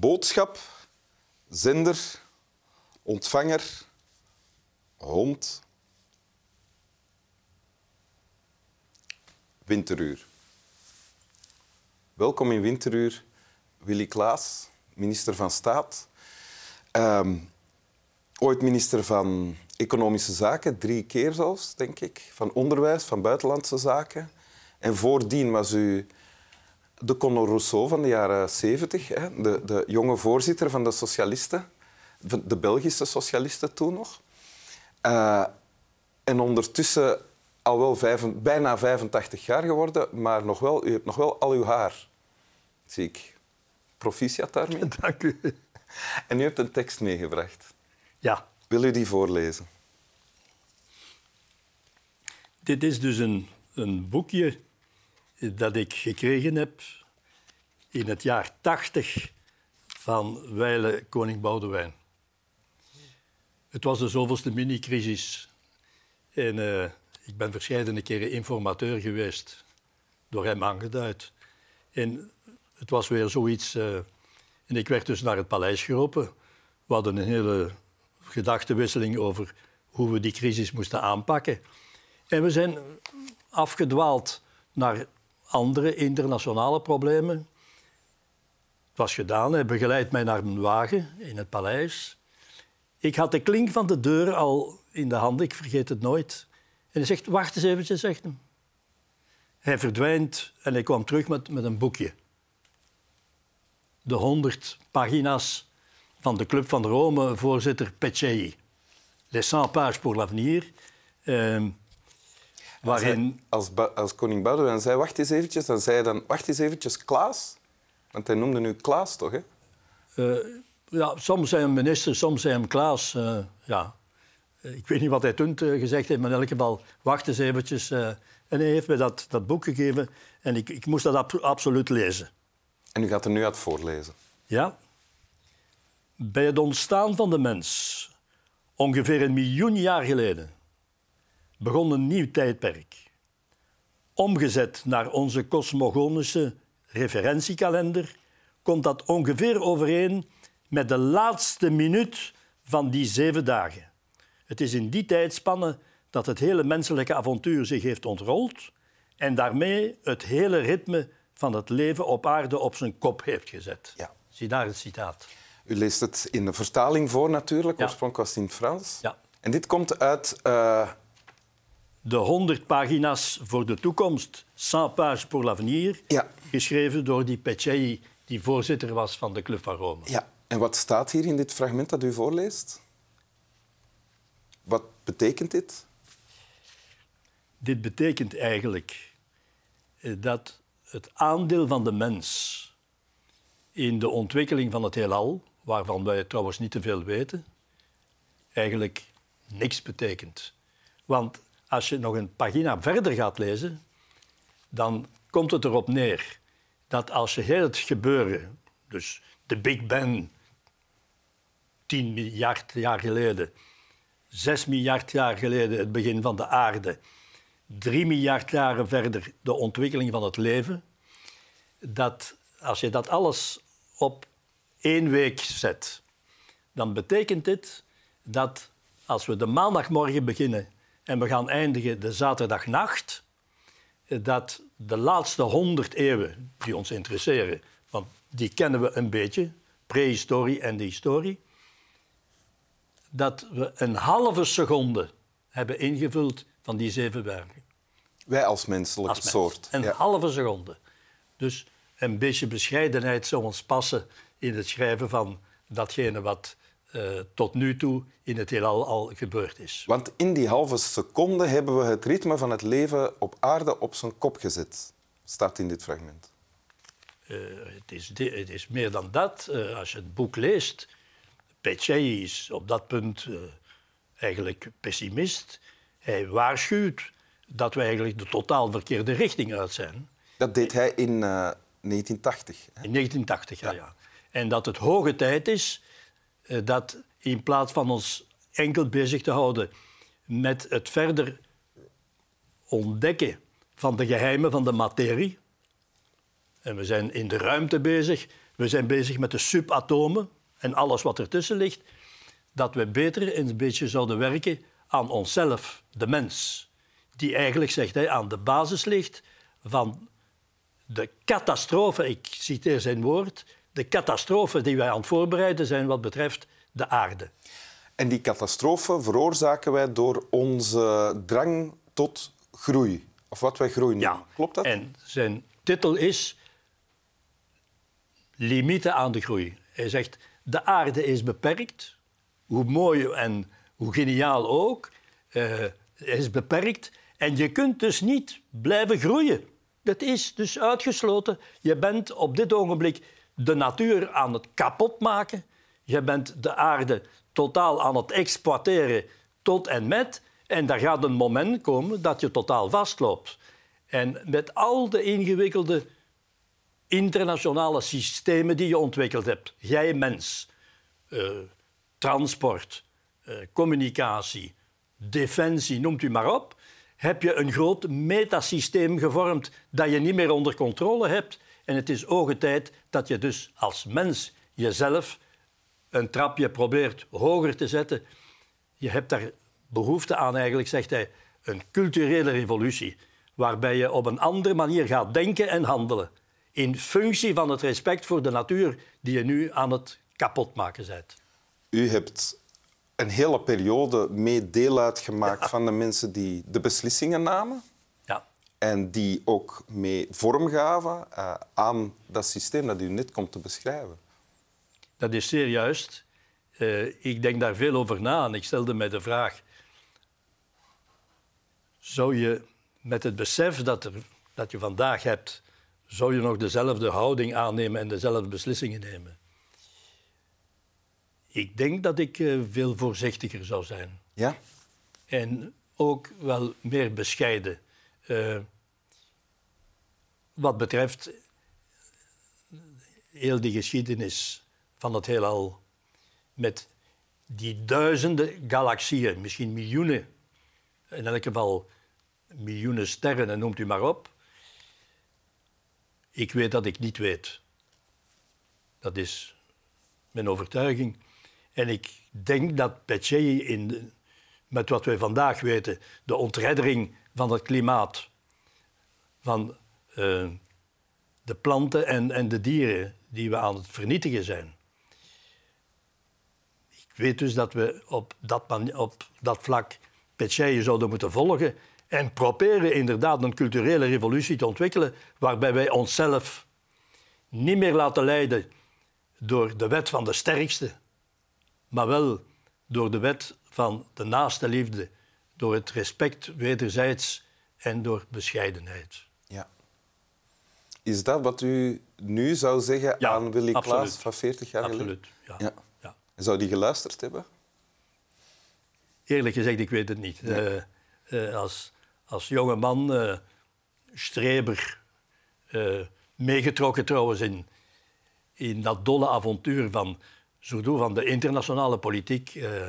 boodschap, zender, ontvanger, hond, winteruur. Welkom in Winteruur, Willy Klaas, minister van Staat. Ehm, ooit minister van Economische Zaken, drie keer zelfs, denk ik. Van Onderwijs, van Buitenlandse Zaken. En voordien was u de Conor Rousseau van de jaren 70, hè, de, de jonge voorzitter van de socialisten, de Belgische socialisten toen nog. Uh, en ondertussen al wel vijf, bijna 85 jaar geworden, maar nog wel, u hebt nog wel al uw haar. Zie ik. Proficiat daarmee. Dank u. En u hebt een tekst meegebracht. Ja. Wil u die voorlezen? Dit is dus een, een boekje dat ik gekregen heb in het jaar 80 van Weile Koning Boudewijn. Het was de zoveelste mini-crisis. En uh, ik ben verschillende keren informateur geweest, door hem aangeduid. En het was weer zoiets. Uh, en ik werd dus naar het paleis geroepen. We hadden een hele gedachtenwisseling over hoe we die crisis moesten aanpakken. En we zijn afgedwaald naar andere internationale problemen. Het was gedaan. Hij begeleidt mij naar mijn wagen in het paleis. Ik had de klink van de deur al in de hand, ik vergeet het nooit. En hij zegt, wacht eens eventjes, zegt hem. Hij verdwijnt en hij kwam terug met, met een boekje. De honderd pagina's van de Club van Rome, voorzitter Pecei. Les 100 pages pour l'avenir. Uh, waarin... Als, als, als, koning Boudewijn zei, wacht eens eventjes, dan zei hij dan, wacht eens eventjes, Klaas. Want hij noemde nu Klaas, toch? Hè? Uh, ja, soms zei hem minister, soms zei hem Klaas. Uh, ja. Ik weet niet wat hij toen gezegd heeft, maar in elk geval, wacht eens eventjes. Uh, en hij heeft mij dat, dat boek gegeven en ik, ik moest dat ab absoluut lezen. En u gaat er nu uit voorlezen? Ja. Bij het ontstaan van de mens, ongeveer een miljoen jaar geleden, begon een nieuw tijdperk. Omgezet naar onze cosmogonische referentiekalender komt dat ongeveer overeen met de laatste minuut van die zeven dagen. Het is in die tijdspanne dat het hele menselijke avontuur zich heeft ontrold en daarmee het hele ritme van het leven op aarde op zijn kop heeft gezet. Ja. Zie daar het citaat. U leest het in de vertaling voor natuurlijk, ja. oorspronkelijk was het in het Frans. Ja. En dit komt uit... Uh... De 100 pagina's voor de toekomst, 100 pages pour l'avenir, ja. geschreven door die Pecei, die voorzitter was van de Club van Rome. Ja, en wat staat hier in dit fragment dat u voorleest? Wat betekent dit? Dit betekent eigenlijk eh, dat het aandeel van de mens in de ontwikkeling van het heelal, waarvan wij trouwens niet te veel weten, eigenlijk niks betekent. Want als je nog een pagina verder gaat lezen, dan komt het erop neer dat als je heel het gebeuren, dus de Big Bang, 10 miljard jaar geleden, 6 miljard jaar geleden het begin van de aarde, 3 miljard jaren verder de ontwikkeling van het leven, dat als je dat alles op één week zet, dan betekent dit dat als we de maandagmorgen beginnen en we gaan eindigen de zaterdagnacht, dat de laatste honderd eeuwen die ons interesseren, want die kennen we een beetje, prehistorie en de historie, dat we een halve seconde hebben ingevuld van die zeven werken. Wij als menselijke soort. Een halve seconde. Dus een beetje bescheidenheid zou ons passen in het schrijven van datgene wat uh, tot nu toe in het heelal al gebeurd is. Want in die halve seconde hebben we het ritme van het leven op aarde op zijn kop gezet, staat in dit fragment. Uh, het, is het, is meer dan dat. Uh, als je het boek leest, Pecei is op dat punt eigenlijk pessimist. Hij waarschuwt dat we eigenlijk de totaal verkeerde richting uit zijn. Dat deed hij in 1980. Hè? In 1980, ja, ja. En dat het hoge tijd is dat in plaats van ons enkel bezig te houden met het verder ontdekken van de geheimen van de materie, en we zijn in de ruimte bezig we zijn bezig met de subatomen en alles wat ertussen ligt, dat we beter een beetje zouden werken aan onszelf, de mens, die eigenlijk zegt hij, aan de basis ligt van de catastrofe, ik citeer zijn woord, de catastrofe die wij aan het voorbereiden zijn wat betreft de aarde. En die catastrofe veroorzaken wij door onze drang tot groei. Of wat wij groeien. Ja. Klopt dat? En zijn titel is Limieten aan de groei. Hij zegt, de aarde is beperkt, hoe mooi en hoe geniaal ook, uh, is beperkt. En je kunt dus niet blijven groeien. Dat is dus uitgesloten. Je bent op dit ogenblik de natuur aan het kapotmaken. Je bent de aarde totaal aan het exploiteren tot en met. En daar gaat een moment komen dat je totaal vastloopt. En met al de ingewikkelde internationale systemen die je ontwikkeld hebt, jij mens, uh, transport, uh, communicatie, defensie, noemt u maar op, heb je een groot metasysteem gevormd dat je niet meer onder controle hebt. En het is ogen tijd dat je dus als mens jezelf een trapje probeert hoger te zetten. Je hebt daar behoefte aan, eigenlijk, zegt hij, een culturele revolutie. Waarbij je op een andere manier gaat denken en handelen. In functie van het respect voor de natuur die je nu aan het kapotmaken bent. U hebt een hele periode mee deel uitgemaakt van de mensen die de beslissingen namen. En die ook mee vorm gaven uh, aan dat systeem dat u net komt te beschrijven. Dat is zeer juist. Uh, ik denk daar veel over na en ik stelde mij de vraag: zou je met het besef dat, er, dat je vandaag hebt, zou je nog dezelfde houding aannemen en dezelfde beslissingen nemen? Ik denk dat ik uh, veel voorzichtiger zou zijn. Ja? En ook wel meer bescheiden. Uh, wat betreft heel die geschiedenis van het heelal. Met die duizenden galaxieën, misschien miljoenen, in elk geval miljoenen sterren, en noemt u maar op. Ik weet dat ik niet weet. Dat is mijn overtuiging. En ik denk dat Pecce in met wat wij vandaag weten, de ontreddering van het klimaat, van uh, de planten en, en de dieren die we aan het vernietigen zijn. Ik weet dus dat we op dat, op dat vlak Pecce zouden moeten volgen en proberen inderdaad een culturele revolutie te ontwikkelen waarbij wij onszelf niet meer laten leiden door de wet van de sterkste, maar wel door de wet van de naaste liefde, door het respect wederzijds en door bescheidenheid. Ja. Is dat wat u nu zou zeggen ja, aan Willy absoluut. Klaas van 40 jaar absoluut, geleden? Ja. ja. Zou die geluisterd hebben? Eerlijk gezegd, ik weet het niet. Uh, uh, als, als jonge man, uh, streber, meegetrokken trouwens in, in dat dolle avontuur van van de internationale politiek. Uh,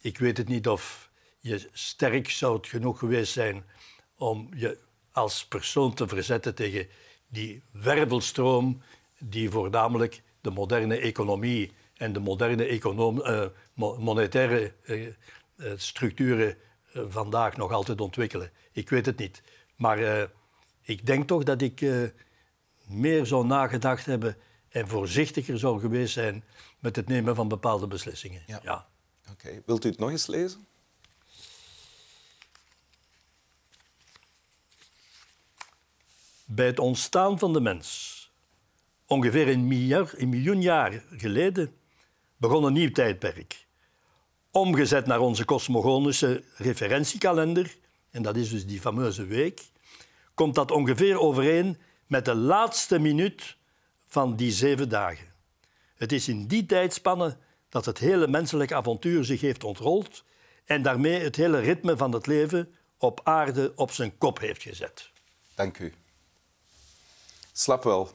ik weet het niet of je sterk zou genoeg geweest zijn om je als persoon te verzetten tegen die wervelstroom die voornamelijk de moderne economie en de moderne econom, uh, monetaire uh, structuren vandaag nog altijd ontwikkelen. Ik weet het niet. Maar ik denk toch dat ik meer zou nagedacht hebben en voorzichtiger zou geweest zijn met het nemen van bepaalde beslissingen. Ja. ja. Oké. Wilt u het nog eens lezen? Bij het ontstaan van de mens, ongeveer een, miljoen jaar geleden, begon een nieuw tijdperk. Omgezet naar onze kosmogonische referentiekalender, en dat is dus die fameuze week, komt dat ongeveer overeen met de laatste minuut van die zeven dagen. Het is in die tijdspanne dat het hele menselijke avontuur zich heeft ontrold en daarmee het hele ritme van het leven op aarde op zijn kop heeft gezet. Dank u. Slap wel.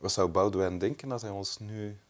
Wat zou Boudewijn denken als hij ons nu